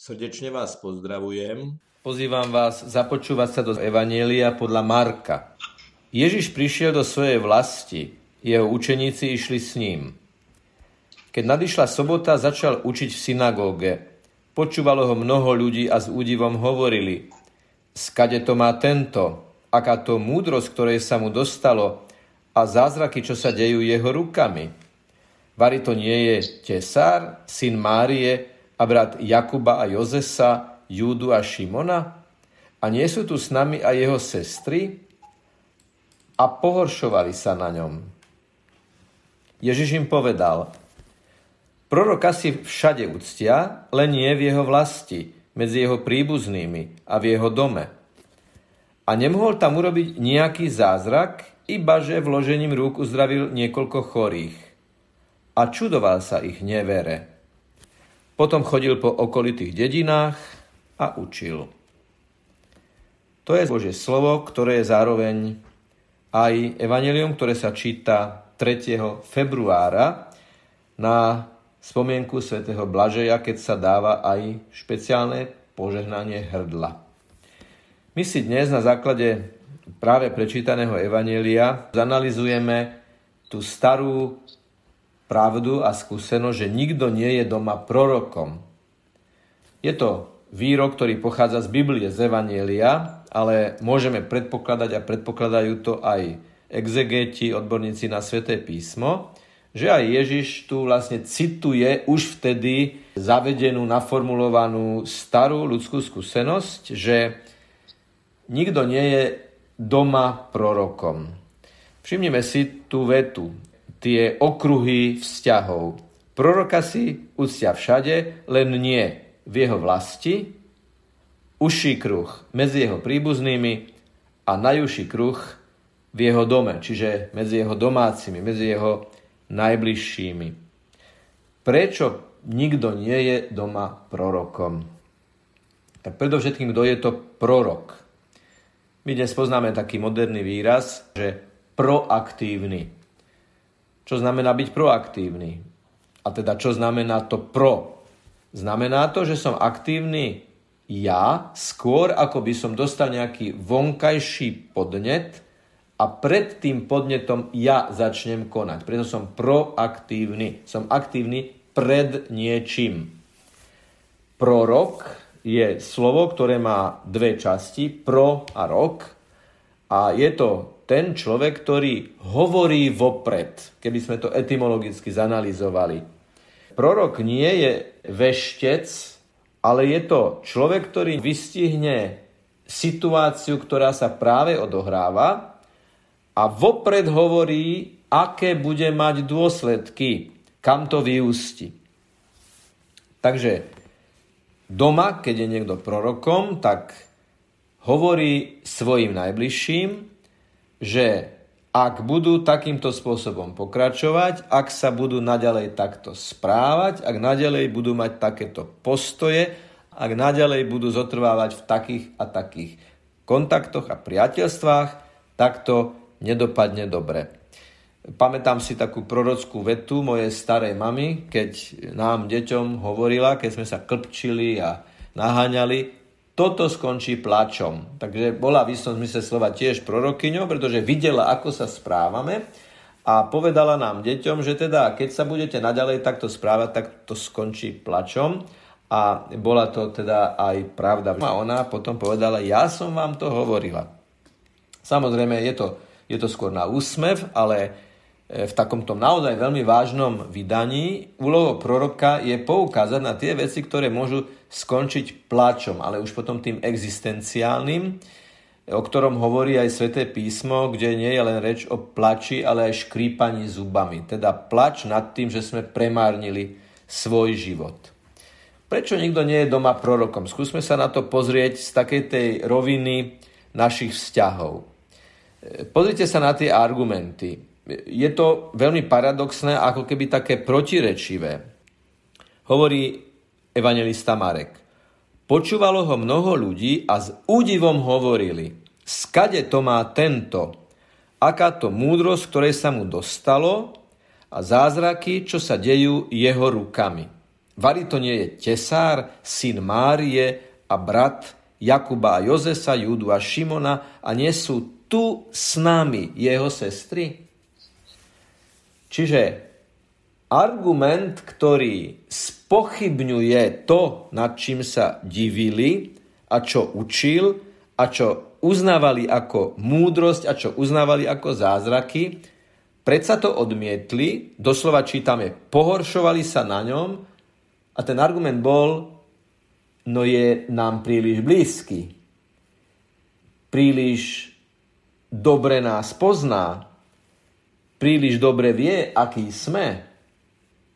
Srdečne vás pozdravujem. Pozývam vás započúvať sa do Evanielia podľa Marka. Ježiš prišiel do svojej vlasti, jeho učeníci išli s ním. Keď nadišla sobota, začal učiť v synagóge. Počúvalo ho mnoho ľudí a s údivom hovorili, skade to má tento, aká to múdrosť, ktorej sa mu dostalo a zázraky, čo sa dejú jeho rukami. Vary to nie je tesár, syn Márie, a brat Jakuba a Jozesa, Júdu a Šimona? A nie sú tu s nami aj jeho sestry? A pohoršovali sa na ňom. Ježiš im povedal, proroka si všade uctia, len nie v jeho vlasti, medzi jeho príbuznými a v jeho dome. A nemohol tam urobiť nejaký zázrak, iba že vložením rúk uzdravil niekoľko chorých. A čudoval sa ich nevere. Potom chodil po okolitých dedinách a učil. To je Božie slovo, ktoré je zároveň aj evanelium, ktoré sa číta 3. februára na spomienku svätého Blažeja, keď sa dáva aj špeciálne požehnanie hrdla. My si dnes na základe práve prečítaného evanelia zanalizujeme tú starú pravdu a skúsenosť, že nikto nie je doma prorokom. Je to výrok, ktorý pochádza z Biblie, z Evanielia, ale môžeme predpokladať a predpokladajú to aj exegeti, odborníci na sväté písmo, že aj Ježiš tu vlastne cituje už vtedy zavedenú, naformulovanú starú ľudskú skúsenosť, že nikto nie je doma prorokom. Všimnime si tú vetu tie okruhy vzťahov. Proroka si uctia všade, len nie v jeho vlasti, užší kruh medzi jeho príbuznými a najúžší kruh v jeho dome, čiže medzi jeho domácimi, medzi jeho najbližšími. Prečo nikto nie je doma prorokom? Tak predovšetkým, kto je to prorok? My dnes poznáme taký moderný výraz, že proaktívny. Čo znamená byť proaktívny? A teda čo znamená to pro? Znamená to, že som aktívny ja skôr, ako by som dostal nejaký vonkajší podnet a pred tým podnetom ja začnem konať. Preto som proaktívny. Som aktívny pred niečím. Prorok je slovo, ktoré má dve časti, pro a rok. A je to ten človek, ktorý hovorí vopred, keby sme to etymologicky zanalizovali. Prorok nie je veštec, ale je to človek, ktorý vystihne situáciu, ktorá sa práve odohráva a vopred hovorí, aké bude mať dôsledky, kam to vyústi. Takže doma, keď je niekto prorokom, tak hovorí svojim najbližším, že ak budú takýmto spôsobom pokračovať, ak sa budú naďalej takto správať, ak naďalej budú mať takéto postoje, ak naďalej budú zotrvávať v takých a takých kontaktoch a priateľstvách, tak to nedopadne dobre. Pamätám si takú prorockú vetu mojej starej mamy, keď nám deťom hovorila, keď sme sa klpčili a naháňali, toto skončí plačom. Takže bola v istom zmysle slova tiež prorokyňou, pretože videla, ako sa správame a povedala nám deťom, že teda keď sa budete naďalej takto správať, tak to skončí plačom. A bola to teda aj pravda. A ona potom povedala, ja som vám to hovorila. Samozrejme, je to, je to skôr na úsmev, ale v takomto naozaj veľmi vážnom vydaní úlohou proroka je poukázať na tie veci, ktoré môžu skončiť plačom, ale už potom tým existenciálnym, o ktorom hovorí aj sväté písmo, kde nie je len reč o plači, ale aj škrípaní zubami. Teda plač nad tým, že sme premárnili svoj život. Prečo nikto nie je doma prorokom? Skúsme sa na to pozrieť z takej tej roviny našich vzťahov. Pozrite sa na tie argumenty. Je to veľmi paradoxné, ako keby také protirečivé. Hovorí evangelista Marek. Počúvalo ho mnoho ľudí a s údivom hovorili, skade to má tento, aká to múdrosť, ktorej sa mu dostalo a zázraky, čo sa dejú jeho rukami. Vary to nie je tesár, syn Márie a brat Jakuba a Jozesa, Judu a Šimona a nie sú tu s nami jeho sestry? Čiže argument, ktorý spochybňuje to, nad čím sa divili a čo učil a čo uznávali ako múdrosť a čo uznávali ako zázraky, predsa to odmietli, doslova čítame, pohoršovali sa na ňom a ten argument bol, no je nám príliš blízky. Príliš dobre nás pozná. Príliš dobre vie, aký sme.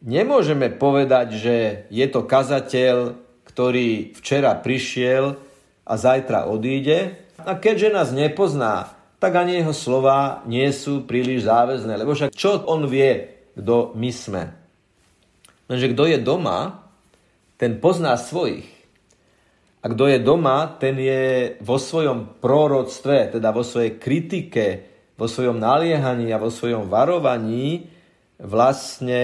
Nemôžeme povedať, že je to kazateľ, ktorý včera prišiel a zajtra odíde. A keďže nás nepozná, tak ani jeho slova nie sú príliš záväzné. Lebo však čo on vie, kto my sme? Lenže kto je doma, ten pozná svojich. A kto je doma, ten je vo svojom proroctve, teda vo svojej kritike, vo svojom naliehaní a vo svojom varovaní vlastne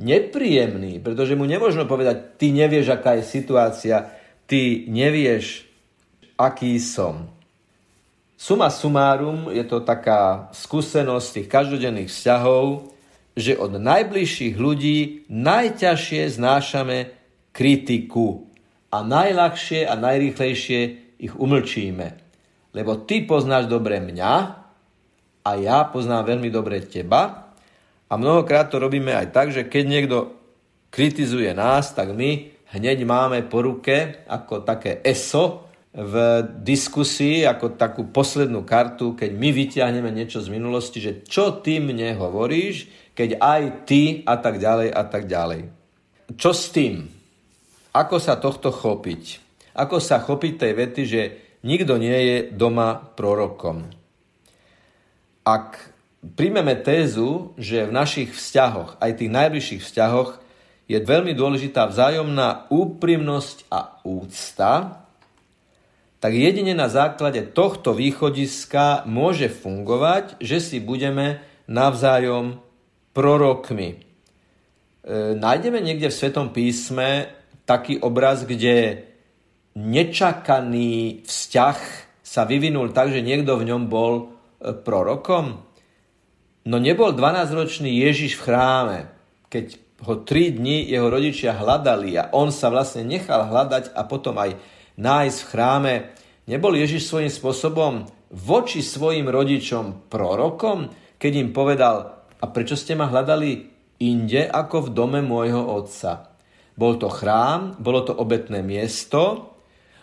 nepríjemný, pretože mu nemôžno povedať, ty nevieš, aká je situácia, ty nevieš, aký som. Suma sumárum je to taká skúsenosť tých každodenných vzťahov, že od najbližších ľudí najťažšie znášame kritiku a najľahšie a najrýchlejšie ich umlčíme. Lebo ty poznáš dobre mňa a ja poznám veľmi dobre teba a mnohokrát to robíme aj tak, že keď niekto kritizuje nás, tak my hneď máme po ruke ako také ESO v diskusii, ako takú poslednú kartu, keď my vyťahneme niečo z minulosti, že čo ty mne hovoríš, keď aj ty a tak ďalej a tak ďalej. Čo s tým? Ako sa tohto chopiť? Ako sa chopiť tej vety, že nikto nie je doma prorokom? Ak príjmeme tézu, že v našich vzťahoch, aj tých najbližších vzťahoch, je veľmi dôležitá vzájomná úprimnosť a úcta, tak jedine na základe tohto východiska môže fungovať, že si budeme navzájom prorokmi. E, nájdeme niekde v Svetom písme taký obraz, kde nečakaný vzťah sa vyvinul tak, že niekto v ňom bol prorokom? No nebol 12-ročný Ježiš v chráme, keď ho 3 dní jeho rodičia hľadali a on sa vlastne nechal hľadať a potom aj nájsť v chráme. Nebol Ježiš svojím spôsobom voči svojim rodičom prorokom, keď im povedal, a prečo ste ma hľadali inde ako v dome môjho otca? Bol to chrám, bolo to obetné miesto,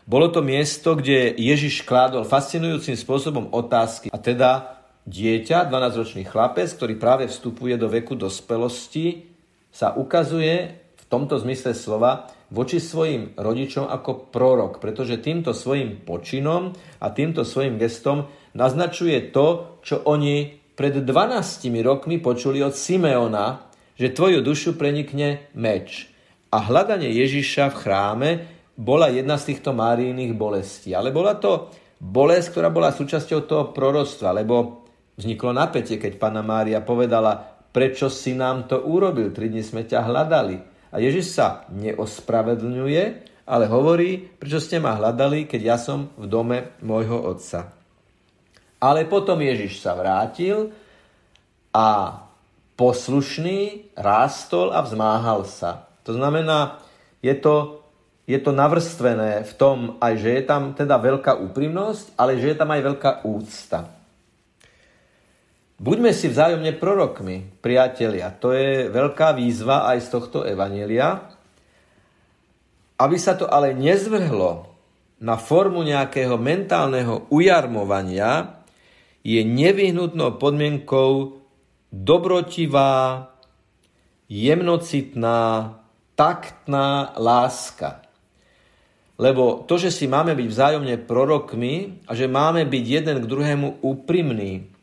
bolo to miesto, kde Ježiš kládol fascinujúcim spôsobom otázky. A teda dieťa, 12-ročný chlapec, ktorý práve vstupuje do veku dospelosti, sa ukazuje v tomto zmysle slova voči svojim rodičom ako prorok, pretože týmto svojim počinom a týmto svojim gestom naznačuje to, čo oni pred 12 rokmi počuli od Simeona, že tvoju dušu prenikne meč. A hľadanie Ježiša v chráme bola jedna z týchto márijných bolestí. Ale bola to bolesť, ktorá bola súčasťou toho proroctva, lebo vzniklo napätie, keď pána Mária povedala, prečo si nám to urobil, tri dni sme ťa hľadali. A Ježiš sa neospravedlňuje, ale hovorí, prečo ste ma hľadali, keď ja som v dome môjho otca. Ale potom Ježiš sa vrátil a poslušný rástol a vzmáhal sa. To znamená, je to, je to navrstvené v tom aj, že je tam teda veľká úprimnosť, ale že je tam aj veľká úcta. Buďme si vzájomne prorokmi, priatelia. To je veľká výzva aj z tohto evanelia. Aby sa to ale nezvrhlo na formu nejakého mentálneho ujarmovania, je nevyhnutnou podmienkou dobrotivá, jemnocitná, taktná láska. Lebo to, že si máme byť vzájomne prorokmi a že máme byť jeden k druhému úprimný,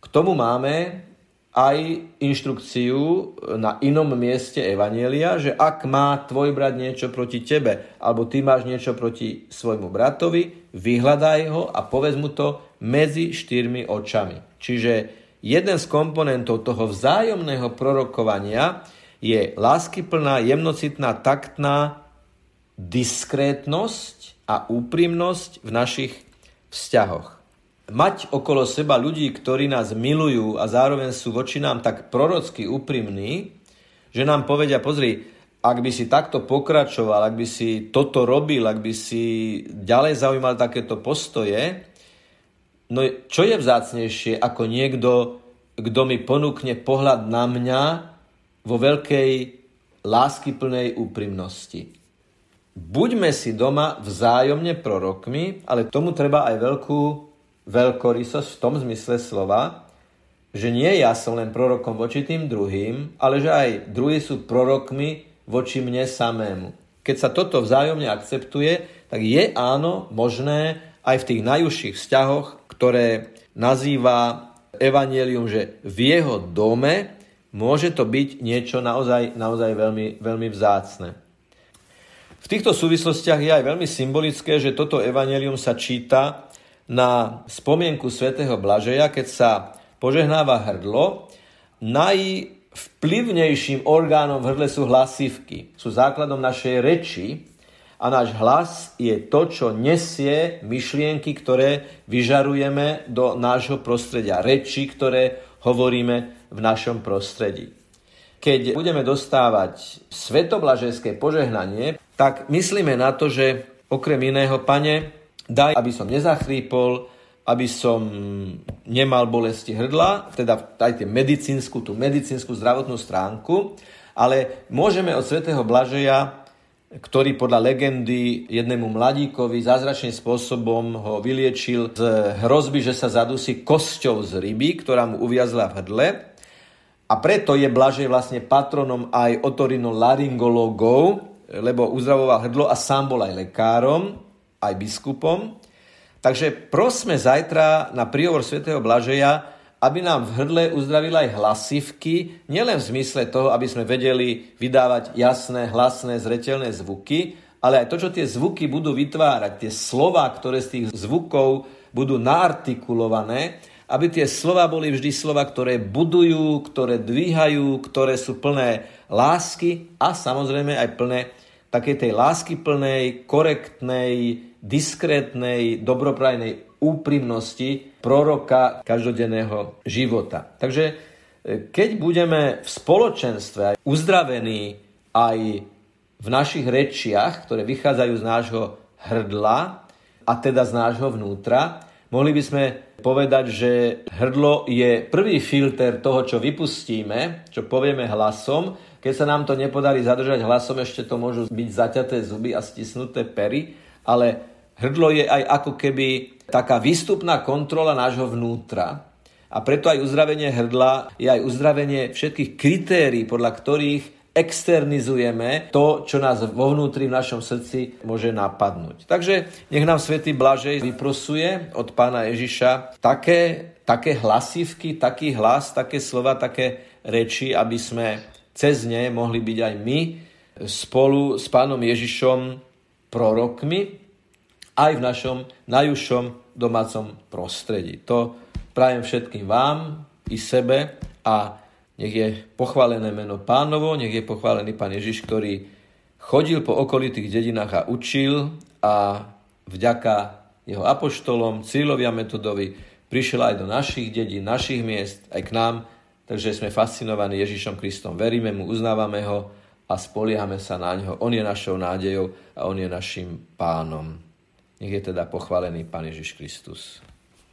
k tomu máme aj inštrukciu na inom mieste Evanielia, že ak má tvoj brat niečo proti tebe, alebo ty máš niečo proti svojmu bratovi, vyhľadaj ho a povedz mu to medzi štyrmi očami. Čiže jeden z komponentov toho vzájomného prorokovania je láskyplná, jemnocitná, taktná diskrétnosť a úprimnosť v našich vzťahoch. Mať okolo seba ľudí, ktorí nás milujú a zároveň sú voči nám tak prorocky úprimní, že nám povedia, pozri, ak by si takto pokračoval, ak by si toto robil, ak by si ďalej zaujímal takéto postoje, no čo je vzácnejšie ako niekto, kto mi ponúkne pohľad na mňa vo veľkej láskyplnej úprimnosti. Buďme si doma vzájomne prorokmi, ale tomu treba aj veľkú veľkorysosť v tom zmysle slova, že nie ja som len prorokom voči tým druhým, ale že aj druhí sú prorokmi voči mne samému. Keď sa toto vzájomne akceptuje, tak je áno možné aj v tých najúžších vzťahoch, ktoré nazýva Evangelium, že v jeho dome môže to byť niečo naozaj, naozaj veľmi, veľmi vzácne. V týchto súvislostiach je aj veľmi symbolické, že toto evanelium sa číta na spomienku svätého Blažeja, keď sa požehnáva hrdlo. Najvplyvnejším orgánom v hrdle sú hlasivky. Sú základom našej reči a náš hlas je to, čo nesie myšlienky, ktoré vyžarujeme do nášho prostredia. Reči, ktoré hovoríme v našom prostredí. Keď budeme dostávať svetoblažeské požehnanie, tak myslíme na to, že okrem iného, pane, daj, aby som nezachrípol, aby som nemal bolesti hrdla, teda aj medicínsku, tú medicínsku zdravotnú stránku, ale môžeme od svätého Blažeja, ktorý podľa legendy jednému mladíkovi zázračným spôsobom ho vyliečil z hrozby, že sa zadusí kosťou z ryby, ktorá mu uviazla v hrdle. A preto je Blažej vlastne patronom aj otorinolaryngologov, lebo uzdravoval hrdlo a sám bol aj lekárom, aj biskupom. Takže prosme zajtra na príhovor svätého Blažeja, aby nám v hrdle uzdravil aj hlasivky, nielen v zmysle toho, aby sme vedeli vydávať jasné, hlasné, zretelné zvuky, ale aj to, čo tie zvuky budú vytvárať, tie slova, ktoré z tých zvukov budú naartikulované, aby tie slova boli vždy slova, ktoré budujú, ktoré dvíhajú, ktoré sú plné lásky a samozrejme aj plné takej tej lásky plnej, korektnej, diskrétnej, dobroprajnej úprimnosti proroka každodenného života. Takže e, keď budeme v spoločenstve uzdravení aj v našich rečiach, ktoré vychádzajú z nášho hrdla, a teda z nášho vnútra, mohli by sme povedať, že hrdlo je prvý filter toho, čo vypustíme, čo povieme hlasom. Keď sa nám to nepodarí zadržať hlasom, ešte to môžu byť zaťaté zuby a stisnuté pery, ale hrdlo je aj ako keby taká výstupná kontrola nášho vnútra. A preto aj uzdravenie hrdla je aj uzdravenie všetkých kritérií, podľa ktorých externizujeme to, čo nás vo vnútri v našom srdci môže napadnúť. Takže nech nám Svetý Blažej vyprosuje od pána Ježiša také, také hlasivky, taký hlas, také slova, také reči, aby sme cez ne mohli byť aj my spolu s pánom Ježišom prorokmi, aj v našom najúžšom domácom prostredí. To prajem všetkým vám i sebe a nech je pochválené meno pánovo, nech je pochválený pán Ježiš, ktorý chodil po okolitých dedinách a učil a vďaka jeho apoštolom, Cílovi a Metodovi prišiel aj do našich dedín, našich miest, aj k nám, takže sme fascinovaní Ježišom Kristom. Veríme mu, uznávame ho a spoliehame sa na ňo. On je našou nádejou a on je našim pánom. Nech je teda pochválený Pán Ježiš Kristus.